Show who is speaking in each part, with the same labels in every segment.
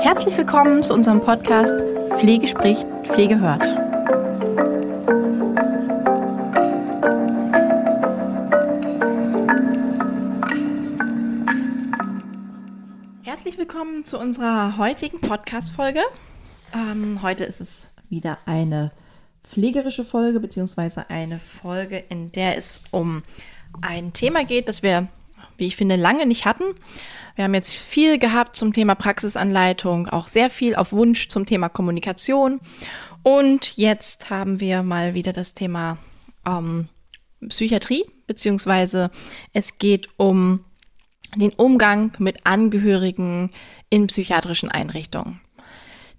Speaker 1: Herzlich willkommen zu unserem Podcast Pflege spricht, Pflege hört. Herzlich willkommen zu unserer heutigen Podcast-Folge. Ähm, heute ist es wieder eine pflegerische Folge, beziehungsweise eine Folge, in der es um ein Thema geht, das wir, wie ich finde, lange nicht hatten. Wir haben jetzt viel gehabt zum Thema Praxisanleitung, auch sehr viel auf Wunsch zum Thema Kommunikation. Und jetzt haben wir mal wieder das Thema ähm, Psychiatrie, beziehungsweise es geht um den Umgang mit Angehörigen in psychiatrischen Einrichtungen.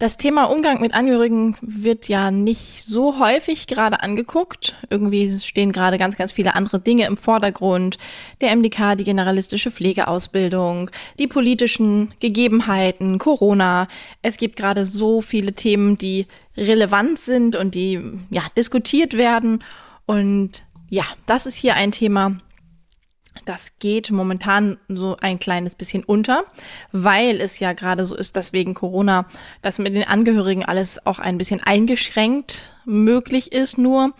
Speaker 1: Das Thema Umgang mit Angehörigen wird ja nicht so häufig gerade angeguckt. Irgendwie stehen gerade ganz, ganz viele andere Dinge im Vordergrund. Der MDK, die generalistische Pflegeausbildung, die politischen Gegebenheiten, Corona. Es gibt gerade so viele Themen, die relevant sind und die ja diskutiert werden. Und ja, das ist hier ein Thema, das geht momentan so ein kleines bisschen unter, weil es ja gerade so ist, dass wegen Corona das mit den Angehörigen alles auch ein bisschen eingeschränkt möglich ist nur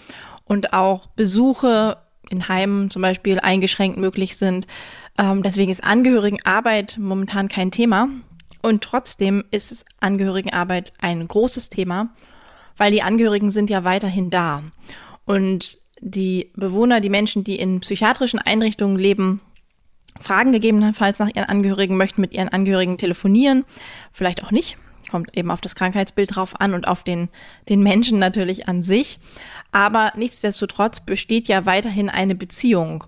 Speaker 1: und auch Besuche in Heimen zum Beispiel eingeschränkt möglich sind. Ähm, deswegen ist Angehörigenarbeit momentan kein Thema. Und trotzdem ist Angehörigenarbeit ein großes Thema, weil die Angehörigen sind ja weiterhin da. Und die Bewohner, die Menschen, die in psychiatrischen Einrichtungen leben, fragen gegebenenfalls nach ihren Angehörigen, möchten mit ihren Angehörigen telefonieren, vielleicht auch nicht. Kommt eben auf das Krankheitsbild drauf an und auf den, den Menschen natürlich an sich. Aber nichtsdestotrotz besteht ja weiterhin eine Beziehung.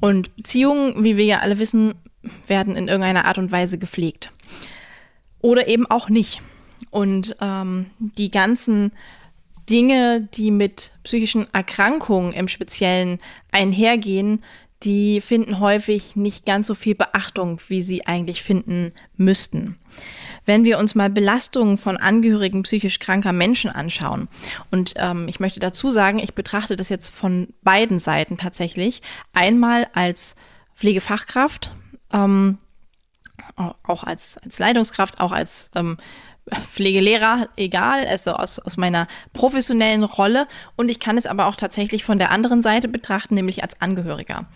Speaker 1: Und Beziehungen, wie wir ja alle wissen, werden in irgendeiner Art und Weise gepflegt. Oder eben auch nicht. Und ähm, die ganzen Dinge, die mit psychischen Erkrankungen im Speziellen einhergehen, die finden häufig nicht ganz so viel Beachtung, wie sie eigentlich finden müssten. Wenn wir uns mal Belastungen von Angehörigen psychisch kranker Menschen anschauen, und ähm, ich möchte dazu sagen, ich betrachte das jetzt von beiden Seiten tatsächlich, einmal als Pflegefachkraft, ähm, auch als, als Leitungskraft, auch als ähm, Pflegelehrer, egal, also aus, aus meiner professionellen Rolle. Und ich kann es aber auch tatsächlich von der anderen Seite betrachten, nämlich als Angehöriger.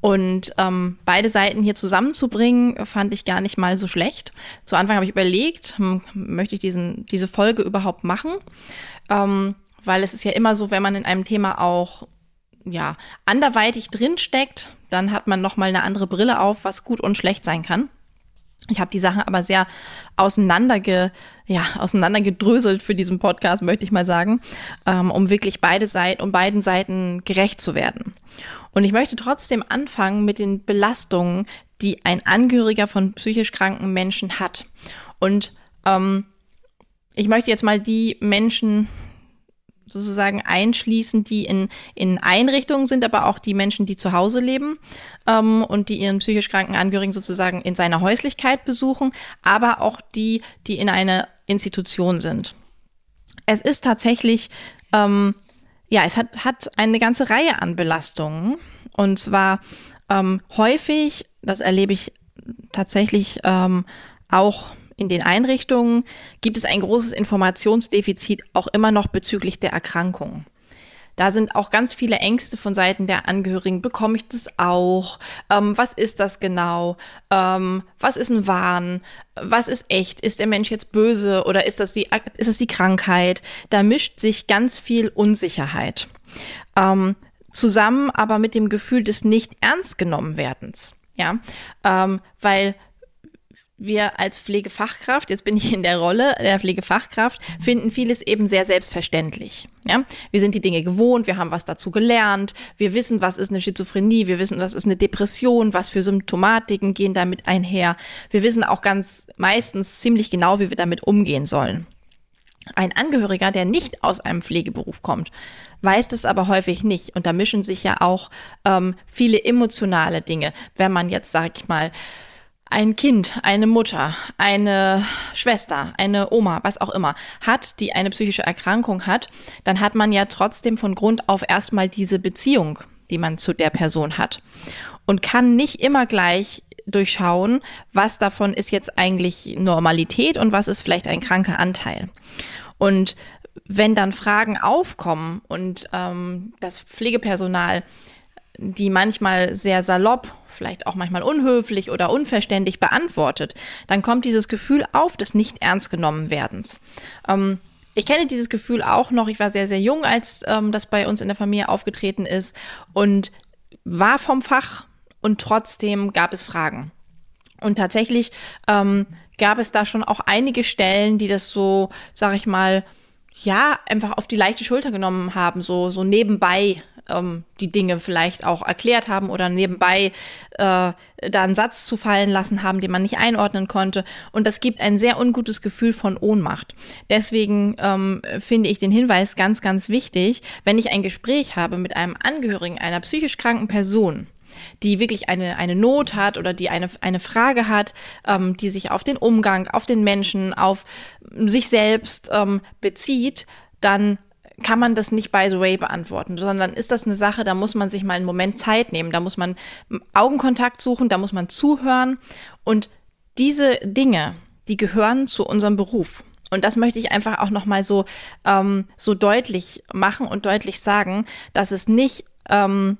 Speaker 1: Und ähm, beide Seiten hier zusammenzubringen, fand ich gar nicht mal so schlecht. Zu Anfang habe ich überlegt, hm, möchte ich diesen, diese Folge überhaupt machen? Ähm, weil es ist ja immer so, wenn man in einem Thema auch ja anderweitig drinsteckt, dann hat man noch mal eine andere Brille auf, was gut und schlecht sein kann. Ich habe die Sachen aber sehr auseinanderge, ja, auseinandergedröselt für diesen Podcast, möchte ich mal sagen, ähm, um wirklich beide Seiten, um beiden Seiten gerecht zu werden. Und ich möchte trotzdem anfangen mit den Belastungen, die ein Angehöriger von psychisch kranken Menschen hat. Und ähm, ich möchte jetzt mal die Menschen sozusagen einschließen, die in, in Einrichtungen sind, aber auch die Menschen, die zu Hause leben ähm, und die ihren psychisch kranken Angehörigen sozusagen in seiner Häuslichkeit besuchen, aber auch die, die in einer Institution sind. Es ist tatsächlich, ähm, ja, es hat, hat eine ganze Reihe an Belastungen. Und zwar ähm, häufig, das erlebe ich tatsächlich ähm, auch in den Einrichtungen gibt es ein großes Informationsdefizit auch immer noch bezüglich der Erkrankung. Da sind auch ganz viele Ängste von Seiten der Angehörigen. Bekomme ich das auch? Ähm, was ist das genau? Ähm, was ist ein Wahn? Was ist echt? Ist der Mensch jetzt böse oder ist das die, ist das die Krankheit? Da mischt sich ganz viel Unsicherheit. Ähm, zusammen aber mit dem Gefühl des nicht ernst genommen werdens. Ja, ähm, weil wir als Pflegefachkraft, jetzt bin ich in der Rolle der Pflegefachkraft, finden vieles eben sehr selbstverständlich. Ja, wir sind die Dinge gewohnt, wir haben was dazu gelernt, wir wissen, was ist eine Schizophrenie, wir wissen, was ist eine Depression, was für Symptomatiken gehen damit einher. Wir wissen auch ganz meistens ziemlich genau, wie wir damit umgehen sollen. Ein Angehöriger, der nicht aus einem Pflegeberuf kommt, weiß das aber häufig nicht. Und da mischen sich ja auch ähm, viele emotionale Dinge. Wenn man jetzt, sag ich mal, ein Kind, eine Mutter, eine Schwester, eine Oma, was auch immer, hat, die eine psychische Erkrankung hat, dann hat man ja trotzdem von Grund auf erstmal diese Beziehung die man zu der Person hat. Und kann nicht immer gleich durchschauen, was davon ist jetzt eigentlich Normalität und was ist vielleicht ein kranker Anteil. Und wenn dann Fragen aufkommen und ähm, das Pflegepersonal die manchmal sehr salopp, vielleicht auch manchmal unhöflich oder unverständlich beantwortet, dann kommt dieses Gefühl auf des nicht ernst genommen werdens. Ähm, ich kenne dieses Gefühl auch noch. Ich war sehr, sehr jung, als ähm, das bei uns in der Familie aufgetreten ist und war vom Fach und trotzdem gab es Fragen. Und tatsächlich ähm, gab es da schon auch einige Stellen, die das so, sag ich mal, ja, einfach auf die leichte Schulter genommen haben, so, so nebenbei ähm, die Dinge vielleicht auch erklärt haben oder nebenbei äh, da einen Satz zu fallen lassen haben, den man nicht einordnen konnte. Und das gibt ein sehr ungutes Gefühl von Ohnmacht. Deswegen ähm, finde ich den Hinweis ganz, ganz wichtig, wenn ich ein Gespräch habe mit einem Angehörigen einer psychisch kranken Person, die wirklich eine, eine Not hat oder die eine, eine Frage hat, ähm, die sich auf den Umgang, auf den Menschen, auf sich selbst ähm, bezieht, dann kann man das nicht by the way beantworten, sondern ist das eine Sache, da muss man sich mal einen Moment Zeit nehmen, da muss man Augenkontakt suchen, da muss man zuhören. Und diese Dinge, die gehören zu unserem Beruf. Und das möchte ich einfach auch nochmal so, ähm, so deutlich machen und deutlich sagen, dass es nicht, ähm,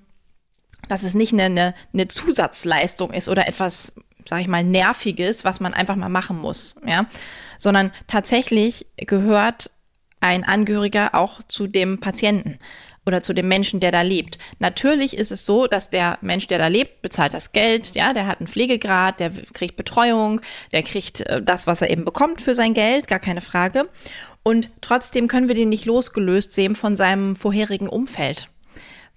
Speaker 1: dass es nicht eine, eine, Zusatzleistung ist oder etwas, sag ich mal, Nerviges, was man einfach mal machen muss, ja, sondern tatsächlich gehört ein Angehöriger auch zu dem Patienten oder zu dem Menschen, der da lebt. Natürlich ist es so, dass der Mensch, der da lebt, bezahlt das Geld, ja, der hat einen Pflegegrad, der kriegt Betreuung, der kriegt äh, das, was er eben bekommt für sein Geld, gar keine Frage. Und trotzdem können wir den nicht losgelöst sehen von seinem vorherigen Umfeld.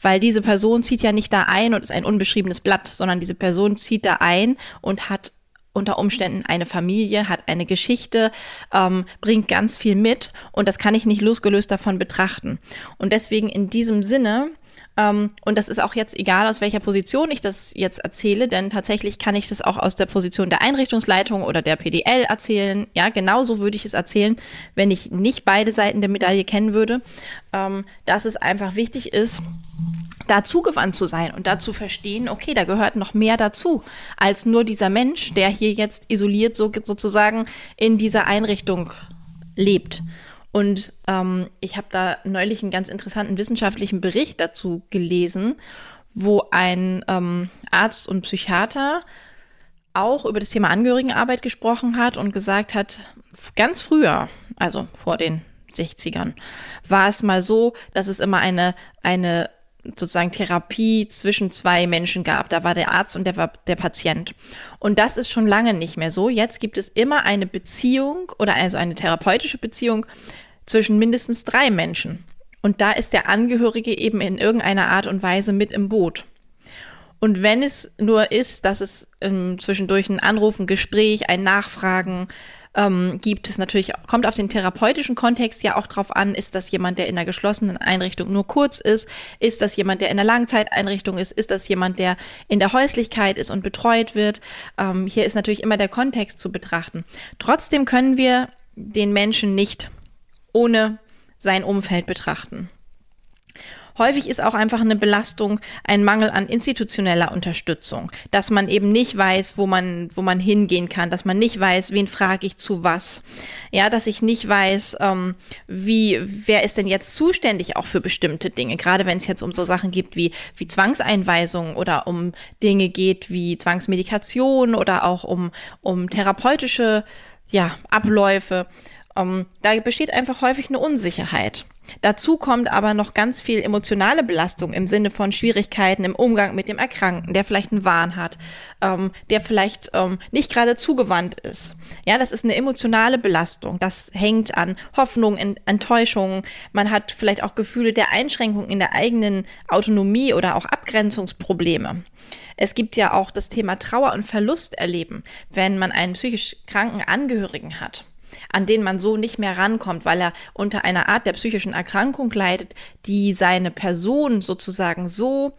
Speaker 1: Weil diese Person zieht ja nicht da ein und ist ein unbeschriebenes Blatt, sondern diese Person zieht da ein und hat unter Umständen eine Familie, hat eine Geschichte, ähm, bringt ganz viel mit und das kann ich nicht losgelöst davon betrachten. Und deswegen in diesem Sinne, ähm, und das ist auch jetzt egal, aus welcher Position ich das jetzt erzähle, denn tatsächlich kann ich das auch aus der Position der Einrichtungsleitung oder der PDL erzählen. Ja, genauso würde ich es erzählen, wenn ich nicht beide Seiten der Medaille kennen würde, ähm, dass es einfach wichtig ist, da zugewandt zu sein und da zu verstehen, okay, da gehört noch mehr dazu, als nur dieser Mensch, der hier jetzt isoliert so, sozusagen in dieser Einrichtung lebt. Und ähm, ich habe da neulich einen ganz interessanten wissenschaftlichen Bericht dazu gelesen, wo ein ähm, Arzt und Psychiater auch über das Thema Angehörigenarbeit gesprochen hat und gesagt hat, ganz früher, also vor den 60ern, war es mal so, dass es immer eine, eine sozusagen Therapie zwischen zwei Menschen gab. Da war der Arzt und der, der Patient. Und das ist schon lange nicht mehr so. Jetzt gibt es immer eine Beziehung oder also eine therapeutische Beziehung zwischen mindestens drei Menschen. Und da ist der Angehörige eben in irgendeiner Art und Weise mit im Boot. Und wenn es nur ist, dass es ähm, zwischendurch ein Anrufen, Gespräch, ein Nachfragen, ähm, gibt es natürlich, kommt auf den therapeutischen Kontext ja auch drauf an, ist das jemand, der in einer geschlossenen Einrichtung nur kurz ist, ist das jemand, der in einer Langzeiteinrichtung ist, ist das jemand, der in der Häuslichkeit ist und betreut wird. Ähm, hier ist natürlich immer der Kontext zu betrachten. Trotzdem können wir den Menschen nicht ohne sein Umfeld betrachten. Häufig ist auch einfach eine Belastung ein Mangel an institutioneller Unterstützung, dass man eben nicht weiß, wo man, wo man hingehen kann, dass man nicht weiß, wen frage ich zu was. Ja, dass ich nicht weiß, ähm, wie, wer ist denn jetzt zuständig auch für bestimmte Dinge, gerade wenn es jetzt um so Sachen gibt wie, wie Zwangseinweisungen oder um Dinge geht wie Zwangsmedikation oder auch um, um therapeutische ja, Abläufe. Um, da besteht einfach häufig eine Unsicherheit. Dazu kommt aber noch ganz viel emotionale Belastung im Sinne von Schwierigkeiten im Umgang mit dem Erkrankten, der vielleicht einen Wahn hat, ähm, der vielleicht ähm, nicht gerade zugewandt ist. Ja, das ist eine emotionale Belastung. Das hängt an Hoffnungen, Enttäuschungen. Man hat vielleicht auch Gefühle der Einschränkung in der eigenen Autonomie oder auch Abgrenzungsprobleme. Es gibt ja auch das Thema Trauer und Verlust erleben, wenn man einen psychisch kranken Angehörigen hat an den man so nicht mehr rankommt, weil er unter einer Art der psychischen Erkrankung leidet, die seine Person sozusagen so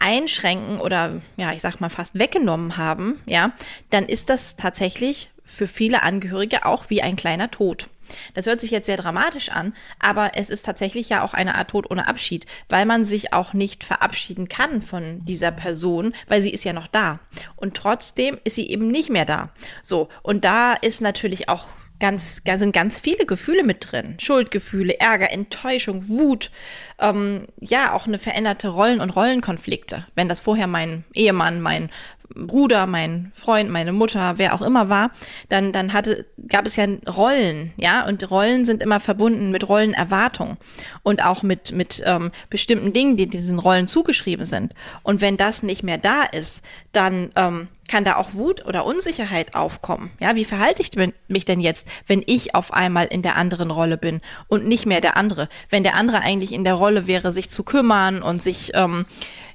Speaker 1: einschränken oder ja, ich sag mal fast weggenommen haben, ja, dann ist das tatsächlich für viele Angehörige auch wie ein kleiner Tod. Das hört sich jetzt sehr dramatisch an, aber es ist tatsächlich ja auch eine Art Tod ohne Abschied, weil man sich auch nicht verabschieden kann von dieser Person, weil sie ist ja noch da. Und trotzdem ist sie eben nicht mehr da. So, und da ist natürlich auch ganz, ganz, sind ganz viele Gefühle mit drin. Schuldgefühle, Ärger, Enttäuschung, Wut, ähm, ja, auch eine veränderte Rollen- und Rollenkonflikte. Wenn das vorher mein Ehemann, mein Bruder, mein Freund, meine Mutter, wer auch immer war, dann, dann hatte, gab es ja Rollen, ja, und Rollen sind immer verbunden mit Rollenerwartung und auch mit, mit ähm, bestimmten Dingen, die diesen Rollen zugeschrieben sind. Und wenn das nicht mehr da ist, dann ähm, kann da auch Wut oder Unsicherheit aufkommen. Ja, wie verhalte ich mich denn jetzt, wenn ich auf einmal in der anderen Rolle bin und nicht mehr der andere? Wenn der andere eigentlich in der Rolle wäre, sich zu kümmern und sich, ähm,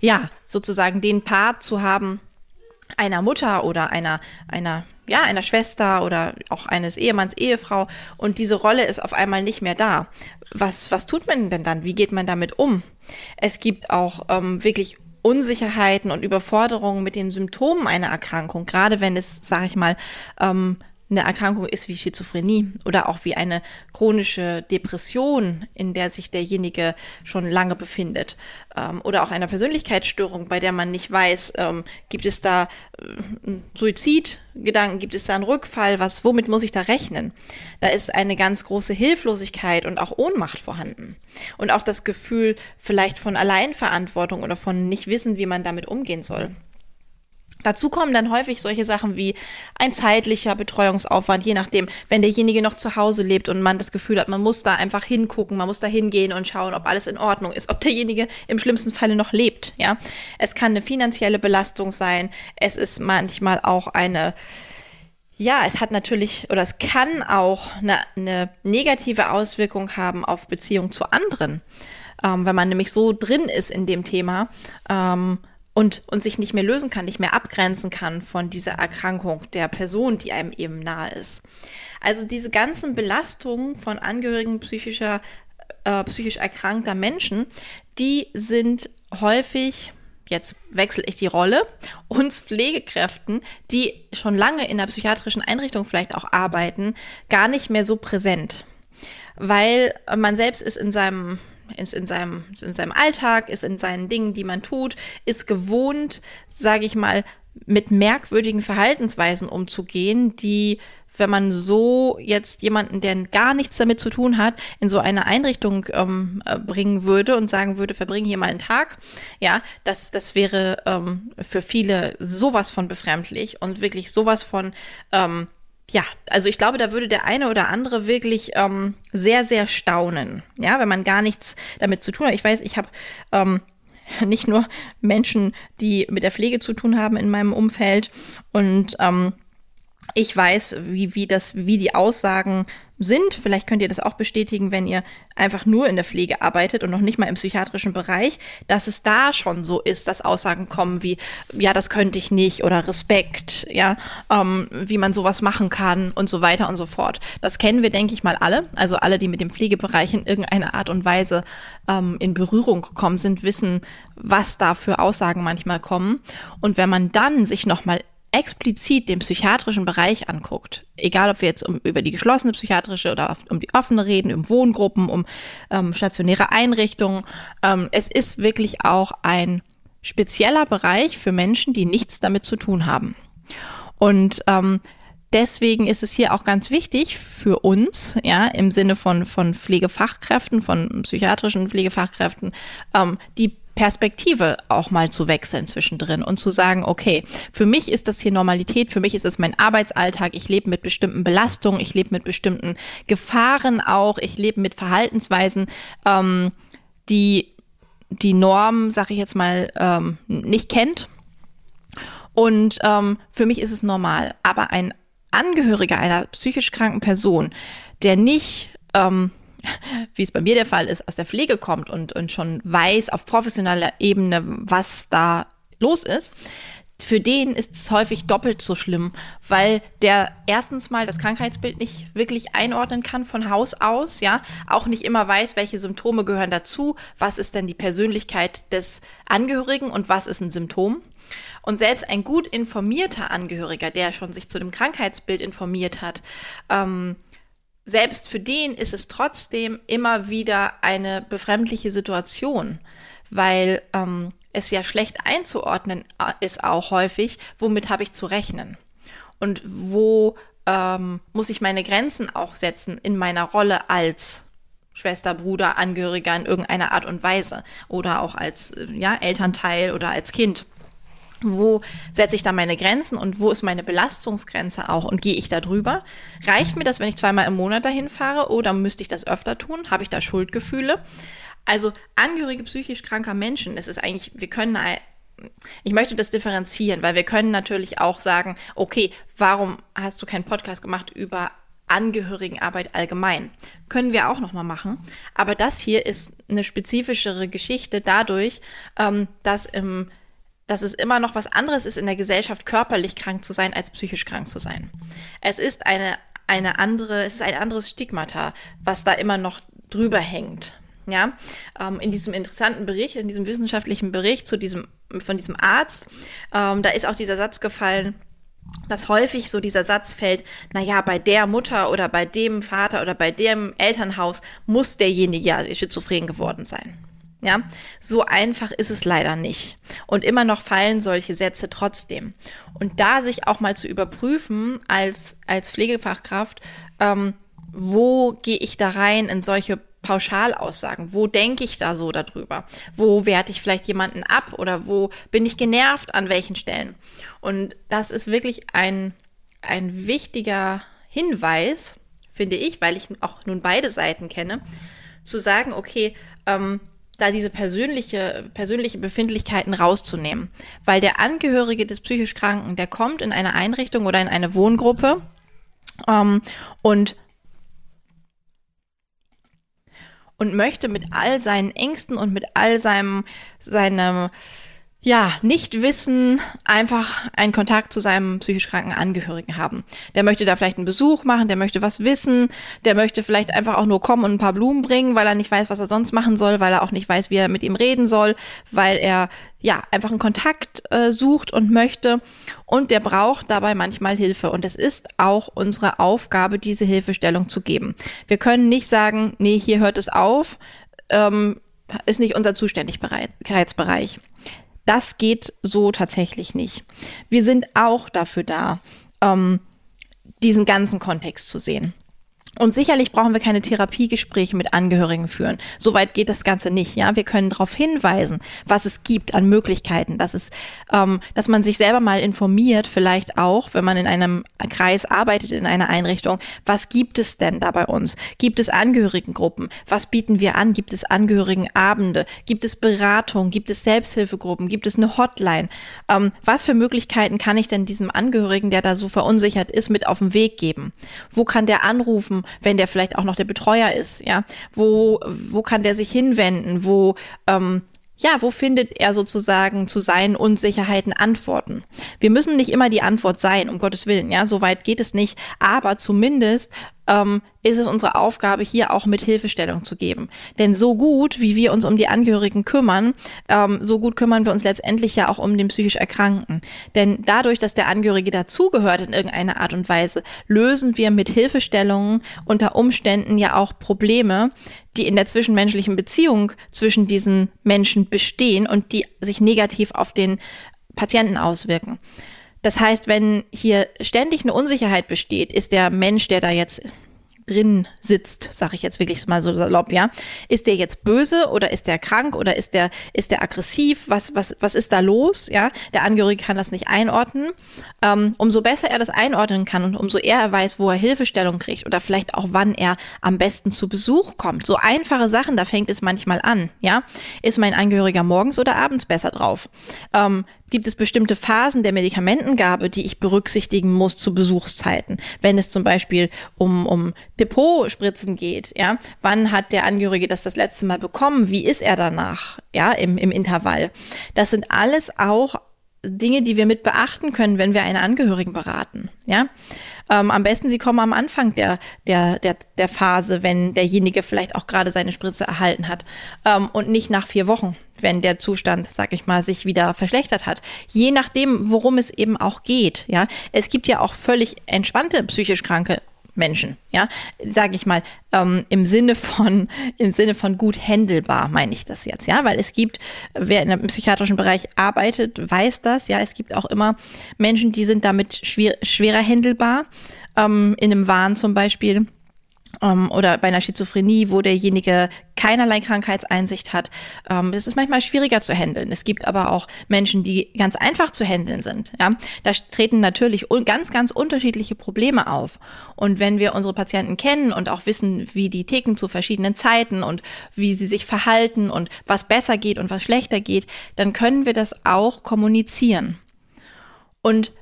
Speaker 1: ja, sozusagen den Part zu haben, einer Mutter oder einer, einer, ja, einer Schwester oder auch eines Ehemanns, Ehefrau und diese Rolle ist auf einmal nicht mehr da. Was, was tut man denn dann? Wie geht man damit um? Es gibt auch ähm, wirklich Unsicherheiten und Überforderungen mit den Symptomen einer Erkrankung, gerade wenn es, sage ich mal, ähm, eine Erkrankung ist wie Schizophrenie oder auch wie eine chronische Depression, in der sich derjenige schon lange befindet. Ähm, oder auch einer Persönlichkeitsstörung, bei der man nicht weiß, ähm, gibt es da äh, Suizidgedanken, gibt es da einen Rückfall, was, womit muss ich da rechnen? Da ist eine ganz große Hilflosigkeit und auch Ohnmacht vorhanden. Und auch das Gefühl vielleicht von Alleinverantwortung oder von nicht wissen, wie man damit umgehen soll. Dazu kommen dann häufig solche Sachen wie ein zeitlicher Betreuungsaufwand, je nachdem, wenn derjenige noch zu Hause lebt und man das Gefühl hat, man muss da einfach hingucken, man muss da hingehen und schauen, ob alles in Ordnung ist, ob derjenige im schlimmsten Falle noch lebt, ja. Es kann eine finanzielle Belastung sein, es ist manchmal auch eine, ja, es hat natürlich oder es kann auch eine, eine negative Auswirkung haben auf Beziehung zu anderen, ähm, wenn man nämlich so drin ist in dem Thema. Ähm, und, und sich nicht mehr lösen kann, nicht mehr abgrenzen kann von dieser Erkrankung der Person, die einem eben nahe ist. Also diese ganzen Belastungen von Angehörigen psychischer, äh, psychisch erkrankter Menschen, die sind häufig jetzt wechsle ich die Rolle, uns Pflegekräften, die schon lange in der psychiatrischen Einrichtung vielleicht auch arbeiten, gar nicht mehr so präsent. Weil man selbst ist in seinem ist in seinem, in seinem Alltag, ist in seinen Dingen, die man tut, ist gewohnt, sage ich mal, mit merkwürdigen Verhaltensweisen umzugehen, die wenn man so jetzt jemanden, der gar nichts damit zu tun hat, in so eine Einrichtung ähm, äh, bringen würde und sagen würde, verbringe hier mal einen Tag, ja, das, das wäre ähm, für viele sowas von befremdlich und wirklich sowas von ähm, ja, also ich glaube, da würde der eine oder andere wirklich ähm, sehr, sehr staunen, ja, wenn man gar nichts damit zu tun hat. Ich weiß, ich habe ähm, nicht nur Menschen, die mit der Pflege zu tun haben in meinem Umfeld und ähm, ich weiß, wie, wie das, wie die Aussagen sind. Vielleicht könnt ihr das auch bestätigen, wenn ihr einfach nur in der Pflege arbeitet und noch nicht mal im psychiatrischen Bereich, dass es da schon so ist, dass Aussagen kommen wie, ja, das könnte ich nicht oder Respekt, ja, ähm, wie man sowas machen kann und so weiter und so fort. Das kennen wir, denke ich mal, alle. Also alle, die mit dem Pflegebereich in irgendeiner Art und Weise ähm, in Berührung gekommen sind, wissen, was da für Aussagen manchmal kommen. Und wenn man dann sich nochmal explizit den psychiatrischen Bereich anguckt, egal ob wir jetzt um, über die geschlossene psychiatrische oder um die offene reden, um Wohngruppen, um ähm, stationäre Einrichtungen, ähm, es ist wirklich auch ein spezieller Bereich für Menschen, die nichts damit zu tun haben. Und ähm, deswegen ist es hier auch ganz wichtig für uns, ja, im Sinne von, von Pflegefachkräften, von psychiatrischen Pflegefachkräften, ähm, die Perspektive auch mal zu wechseln zwischendrin und zu sagen, okay, für mich ist das hier Normalität, für mich ist das mein Arbeitsalltag, ich lebe mit bestimmten Belastungen, ich lebe mit bestimmten Gefahren auch, ich lebe mit Verhaltensweisen, ähm, die die Norm, sag ich jetzt mal, ähm, nicht kennt. Und ähm, für mich ist es normal. Aber ein Angehöriger einer psychisch kranken Person, der nicht ähm, wie es bei mir der Fall ist, aus der Pflege kommt und, und schon weiß auf professioneller Ebene, was da los ist, für den ist es häufig doppelt so schlimm, weil der erstens mal das Krankheitsbild nicht wirklich einordnen kann von Haus aus, ja, auch nicht immer weiß, welche Symptome gehören dazu, was ist denn die Persönlichkeit des Angehörigen und was ist ein Symptom. Und selbst ein gut informierter Angehöriger, der schon sich zu dem Krankheitsbild informiert hat, ähm, selbst für den ist es trotzdem immer wieder eine befremdliche Situation, weil ähm, es ja schlecht einzuordnen äh, ist auch häufig, womit habe ich zu rechnen und wo ähm, muss ich meine Grenzen auch setzen in meiner Rolle als Schwester, Bruder, Angehöriger in irgendeiner Art und Weise oder auch als äh, ja, Elternteil oder als Kind. Wo setze ich da meine Grenzen und wo ist meine Belastungsgrenze auch und gehe ich da drüber? Reicht mir das, wenn ich zweimal im Monat dahin fahre oder müsste ich das öfter tun? Habe ich da Schuldgefühle? Also Angehörige psychisch kranker Menschen, es ist eigentlich, wir können ich möchte das differenzieren, weil wir können natürlich auch sagen, okay, warum hast du keinen Podcast gemacht über Angehörigenarbeit allgemein? Können wir auch nochmal machen. Aber das hier ist eine spezifischere Geschichte dadurch, ähm, dass im dass es immer noch was anderes ist in der Gesellschaft, körperlich krank zu sein, als psychisch krank zu sein. Es ist eine, eine andere, es ist ein anderes Stigmata, was da immer noch drüber hängt. Ja, ähm, in diesem interessanten Bericht, in diesem wissenschaftlichen Bericht zu diesem, von diesem Arzt, ähm, da ist auch dieser Satz gefallen, dass häufig so dieser Satz fällt, na ja, bei der Mutter oder bei dem Vater oder bei dem Elternhaus muss derjenige ja schizophren geworden sein. Ja, so einfach ist es leider nicht. Und immer noch fallen solche Sätze trotzdem. Und da sich auch mal zu überprüfen als, als Pflegefachkraft, ähm, wo gehe ich da rein in solche Pauschalaussagen? Wo denke ich da so darüber? Wo werte ich vielleicht jemanden ab oder wo bin ich genervt an welchen Stellen? Und das ist wirklich ein, ein wichtiger Hinweis, finde ich, weil ich auch nun beide Seiten kenne, zu sagen, okay, ähm, da diese persönliche, persönliche Befindlichkeiten rauszunehmen. Weil der Angehörige des psychisch Kranken, der kommt in eine Einrichtung oder in eine Wohngruppe ähm, und und möchte mit all seinen Ängsten und mit all seinem, seinem, ja, nicht wissen, einfach einen Kontakt zu seinem psychisch kranken Angehörigen haben. Der möchte da vielleicht einen Besuch machen, der möchte was wissen, der möchte vielleicht einfach auch nur kommen und ein paar Blumen bringen, weil er nicht weiß, was er sonst machen soll, weil er auch nicht weiß, wie er mit ihm reden soll, weil er ja einfach einen Kontakt äh, sucht und möchte und der braucht dabei manchmal Hilfe und es ist auch unsere Aufgabe, diese Hilfestellung zu geben. Wir können nicht sagen, nee, hier hört es auf, ähm, ist nicht unser Zuständigkeitsbereich. Das geht so tatsächlich nicht. Wir sind auch dafür da, ähm, diesen ganzen Kontext zu sehen. Und sicherlich brauchen wir keine Therapiegespräche mit Angehörigen führen. Soweit geht das Ganze nicht. Ja, wir können darauf hinweisen, was es gibt an Möglichkeiten, dass es, ähm, dass man sich selber mal informiert, vielleicht auch, wenn man in einem Kreis arbeitet in einer Einrichtung. Was gibt es denn da bei uns? Gibt es Angehörigengruppen? Was bieten wir an? Gibt es Angehörigenabende? Gibt es Beratung? Gibt es Selbsthilfegruppen? Gibt es eine Hotline? Ähm, was für Möglichkeiten kann ich denn diesem Angehörigen, der da so verunsichert ist, mit auf den Weg geben? Wo kann der anrufen? Wenn der vielleicht auch noch der Betreuer ist, ja, wo, wo kann der sich hinwenden, wo, ähm, ja, wo findet er sozusagen zu seinen Unsicherheiten Antworten? Wir müssen nicht immer die Antwort sein, um Gottes Willen, ja, so weit geht es nicht, aber zumindest ähm, ist es unsere Aufgabe, hier auch mit Hilfestellung zu geben. Denn so gut, wie wir uns um die Angehörigen kümmern, ähm, so gut kümmern wir uns letztendlich ja auch um den psychisch Erkrankten. Denn dadurch, dass der Angehörige dazugehört in irgendeiner Art und Weise, lösen wir mit Hilfestellungen unter Umständen ja auch Probleme, die in der zwischenmenschlichen Beziehung zwischen diesen Menschen bestehen und die sich negativ auf den Patienten auswirken. Das heißt, wenn hier ständig eine Unsicherheit besteht, ist der Mensch, der da jetzt drin sitzt, sage ich jetzt wirklich mal so salopp, ja. Ist der jetzt böse oder ist der krank oder ist der ist der aggressiv? Was was was ist da los? Ja, der Angehörige kann das nicht einordnen. Ähm, umso besser er das einordnen kann und umso eher er weiß, wo er Hilfestellung kriegt oder vielleicht auch wann er am besten zu Besuch kommt. So einfache Sachen, da fängt es manchmal an. Ja, ist mein Angehöriger morgens oder abends besser drauf? Ähm, gibt es bestimmte Phasen der Medikamentengabe, die ich berücksichtigen muss zu Besuchszeiten. Wenn es zum Beispiel um, um Depotspritzen geht, ja, wann hat der Angehörige das das letzte Mal bekommen? Wie ist er danach, ja, im, im Intervall? Das sind alles auch Dinge, die wir mit beachten können, wenn wir einen Angehörigen beraten, ja. Ähm, am besten, sie kommen am Anfang der, der, der, der Phase, wenn derjenige vielleicht auch gerade seine Spritze erhalten hat ähm, und nicht nach vier Wochen, wenn der Zustand, sag ich mal, sich wieder verschlechtert hat. Je nachdem, worum es eben auch geht. Ja, es gibt ja auch völlig entspannte psychisch kranke Menschen, ja, sage ich mal, ähm, im Sinne von im Sinne von gut händelbar meine ich das jetzt, ja, weil es gibt, wer in einem psychiatrischen Bereich arbeitet, weiß das, ja, es gibt auch immer Menschen, die sind damit schwer, schwerer händelbar, ähm, in einem Wahn zum Beispiel ähm, oder bei einer Schizophrenie, wo derjenige keinerlei Krankheitseinsicht hat. Ähm, das ist manchmal schwieriger zu handeln. Es gibt aber auch Menschen, die ganz einfach zu handeln sind. Ja? Da treten natürlich ganz, ganz unterschiedliche Probleme auf. Und wenn wir unsere Patienten kennen und auch wissen, wie die ticken zu verschiedenen Zeiten und wie sie sich verhalten und was besser geht und was schlechter geht, dann können wir das auch kommunizieren. Und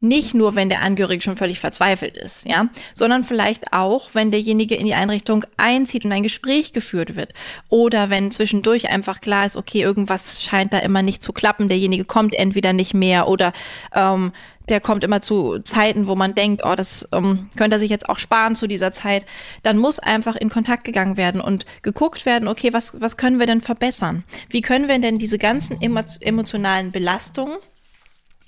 Speaker 1: nicht nur, wenn der Angehörige schon völlig verzweifelt ist, ja, sondern vielleicht auch, wenn derjenige in die Einrichtung einzieht und ein Gespräch geführt wird. Oder wenn zwischendurch einfach klar ist, okay, irgendwas scheint da immer nicht zu klappen, derjenige kommt entweder nicht mehr oder ähm, der kommt immer zu Zeiten, wo man denkt, oh, das ähm, könnte er sich jetzt auch sparen zu dieser Zeit, dann muss einfach in Kontakt gegangen werden und geguckt werden, okay, was, was können wir denn verbessern? Wie können wir denn diese ganzen emotionalen Belastungen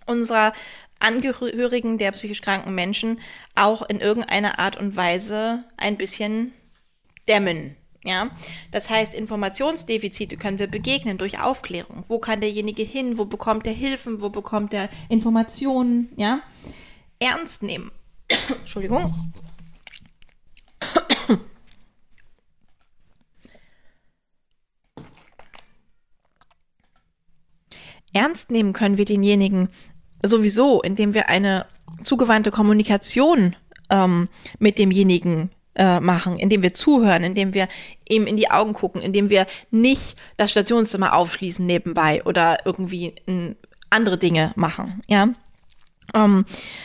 Speaker 1: unserer Angehörigen der psychisch kranken Menschen auch in irgendeiner Art und Weise ein bisschen dämmen. Ja, das heißt, Informationsdefizite können wir begegnen durch Aufklärung. Wo kann derjenige hin? Wo bekommt er Hilfen? Wo bekommt er Informationen? Ja, ernst nehmen. Entschuldigung. ernst nehmen können wir denjenigen sowieso, indem wir eine zugewandte Kommunikation ähm, mit demjenigen äh, machen, indem wir zuhören, indem wir ihm in die Augen gucken, indem wir nicht das Stationszimmer aufschließen nebenbei oder irgendwie andere Dinge machen, ja. Ähm,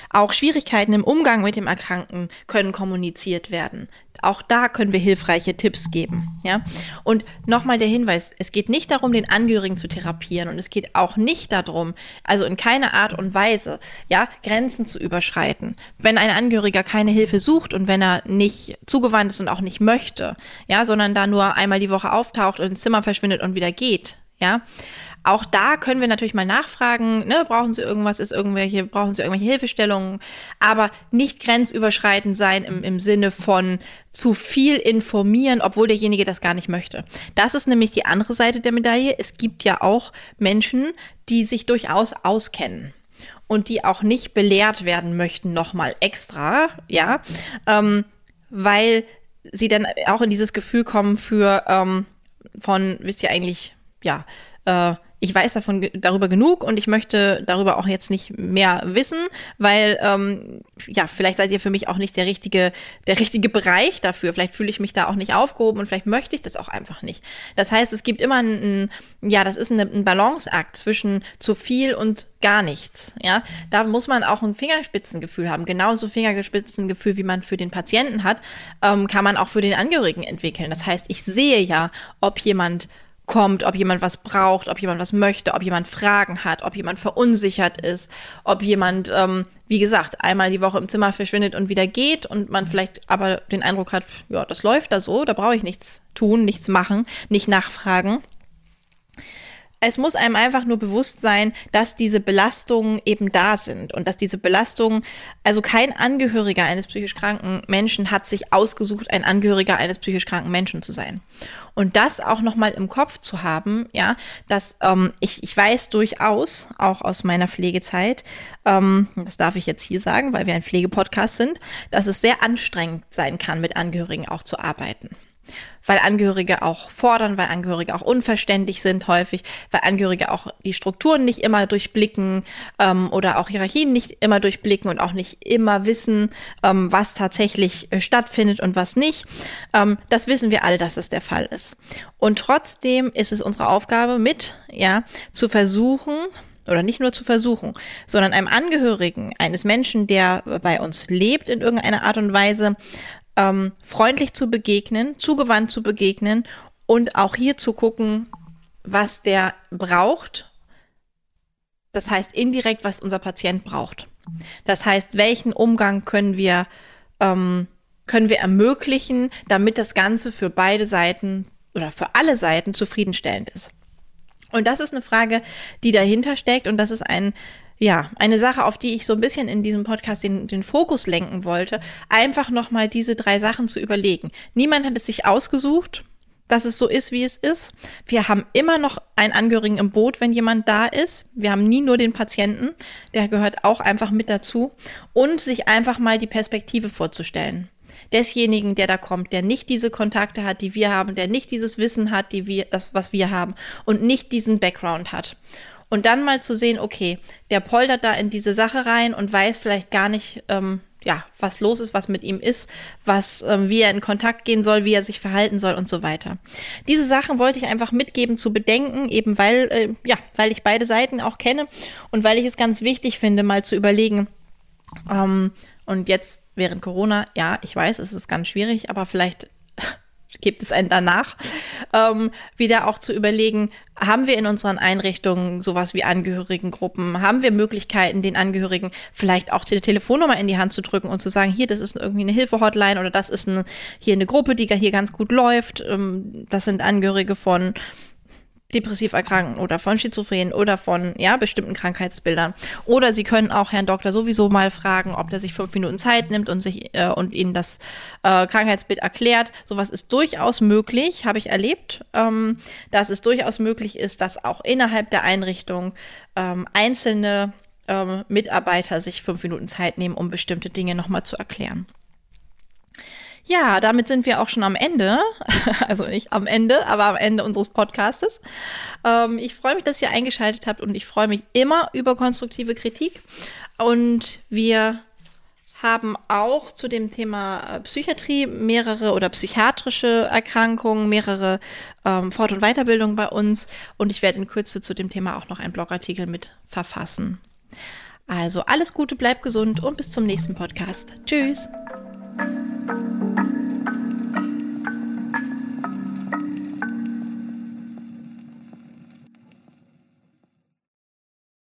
Speaker 1: auch Schwierigkeiten im Umgang mit dem Erkrankten können kommuniziert werden. Auch da können wir hilfreiche Tipps geben. Ja? Und nochmal der Hinweis, es geht nicht darum, den Angehörigen zu therapieren und es geht auch nicht darum, also in keiner Art und Weise, ja, Grenzen zu überschreiten. Wenn ein Angehöriger keine Hilfe sucht und wenn er nicht zugewandt ist und auch nicht möchte, ja, sondern da nur einmal die Woche auftaucht und ins Zimmer verschwindet und wieder geht, ja, auch da können wir natürlich mal nachfragen, ne, brauchen Sie irgendwas, ist irgendwelche, brauchen Sie irgendwelche Hilfestellungen, aber nicht grenzüberschreitend sein im, im Sinne von zu viel informieren, obwohl derjenige das gar nicht möchte. Das ist nämlich die andere Seite der Medaille. Es gibt ja auch Menschen, die sich durchaus auskennen und die auch nicht belehrt werden möchten, nochmal extra, ja, ähm, weil sie dann auch in dieses Gefühl kommen für ähm, von, wisst ihr eigentlich, ja, äh, ich weiß davon darüber genug und ich möchte darüber auch jetzt nicht mehr wissen, weil ähm, ja vielleicht seid ihr für mich auch nicht der richtige der richtige Bereich dafür. Vielleicht fühle ich mich da auch nicht aufgehoben und vielleicht möchte ich das auch einfach nicht. Das heißt, es gibt immer ein, ja, das ist ein, Balanceakt zwischen zu viel und gar nichts. Ja, da muss man auch ein Fingerspitzengefühl haben. Genauso Fingerspitzengefühl, wie man für den Patienten hat, ähm, kann man auch für den Angehörigen entwickeln. Das heißt, ich sehe ja, ob jemand kommt, ob jemand was braucht, ob jemand was möchte, ob jemand Fragen hat, ob jemand verunsichert ist, ob jemand, ähm, wie gesagt, einmal die Woche im Zimmer verschwindet und wieder geht und man vielleicht aber den Eindruck hat, ja, das läuft da so, da brauche ich nichts tun, nichts machen, nicht nachfragen es muss einem einfach nur bewusst sein, dass diese Belastungen eben da sind und dass diese Belastungen, also kein Angehöriger eines psychisch kranken Menschen hat sich ausgesucht, ein Angehöriger eines psychisch kranken Menschen zu sein. Und das auch nochmal im Kopf zu haben, ja, dass ähm, ich, ich weiß durchaus, auch aus meiner Pflegezeit, ähm, das darf ich jetzt hier sagen, weil wir ein Pflegepodcast sind, dass es sehr anstrengend sein kann, mit Angehörigen auch zu arbeiten weil Angehörige auch fordern, weil Angehörige auch unverständlich sind häufig, weil Angehörige auch die Strukturen nicht immer durchblicken ähm, oder auch Hierarchien nicht immer durchblicken und auch nicht immer wissen, ähm, was tatsächlich äh, stattfindet und was nicht. Ähm, das wissen wir alle, dass das der Fall ist. Und trotzdem ist es unsere Aufgabe mit, ja, zu versuchen, oder nicht nur zu versuchen, sondern einem Angehörigen eines Menschen, der bei uns lebt in irgendeiner Art und Weise, ähm, freundlich zu begegnen, zugewandt zu begegnen und auch hier zu gucken, was der braucht. Das heißt indirekt, was unser Patient braucht. Das heißt, welchen Umgang können wir ähm, können wir ermöglichen, damit das Ganze für beide Seiten oder für alle Seiten zufriedenstellend ist. Und das ist eine Frage, die dahinter steckt und das ist ein ja, eine Sache, auf die ich so ein bisschen in diesem Podcast den, den Fokus lenken wollte, einfach nochmal diese drei Sachen zu überlegen. Niemand hat es sich ausgesucht, dass es so ist, wie es ist. Wir haben immer noch einen Angehörigen im Boot, wenn jemand da ist. Wir haben nie nur den Patienten, der gehört auch einfach mit dazu. Und sich einfach mal die Perspektive vorzustellen. Desjenigen, der da kommt, der nicht diese Kontakte hat, die wir haben, der nicht dieses Wissen hat, die wir, das, was wir haben und nicht diesen Background hat. Und dann mal zu sehen, okay, der poltert da in diese Sache rein und weiß vielleicht gar nicht, ähm, ja, was los ist, was mit ihm ist, was, ähm, wie er in Kontakt gehen soll, wie er sich verhalten soll und so weiter. Diese Sachen wollte ich einfach mitgeben zu bedenken, eben weil, äh, ja, weil ich beide Seiten auch kenne und weil ich es ganz wichtig finde, mal zu überlegen, ähm, und jetzt während Corona, ja, ich weiß, es ist ganz schwierig, aber vielleicht gibt es einen danach, ähm, wieder auch zu überlegen, haben wir in unseren Einrichtungen sowas wie Angehörigengruppen? Haben wir Möglichkeiten, den Angehörigen vielleicht auch die Telefonnummer in die Hand zu drücken und zu sagen, hier, das ist irgendwie eine Hilfehotline oder das ist eine, hier eine Gruppe, die hier ganz gut läuft. Ähm, das sind Angehörige von depressiv erkranken oder von Schizophren oder von ja bestimmten Krankheitsbildern. Oder Sie können auch Herrn Doktor sowieso mal fragen, ob der sich fünf Minuten Zeit nimmt und sich äh, und Ihnen das äh, Krankheitsbild erklärt. Sowas ist durchaus möglich, habe ich erlebt, ähm, dass es durchaus möglich ist, dass auch innerhalb der Einrichtung ähm, einzelne ähm, Mitarbeiter sich fünf Minuten Zeit nehmen, um bestimmte Dinge nochmal zu erklären. Ja, damit sind wir auch schon am Ende. Also nicht am Ende, aber am Ende unseres Podcastes. Ähm, ich freue mich, dass ihr eingeschaltet habt und ich freue mich immer über konstruktive Kritik. Und wir haben auch zu dem Thema äh, Psychiatrie mehrere oder psychiatrische Erkrankungen, mehrere ähm, Fort- und Weiterbildungen bei uns. Und ich werde in Kürze zu dem Thema auch noch einen Blogartikel mit verfassen. Also alles Gute, bleibt gesund und bis zum nächsten Podcast. Tschüss. thank you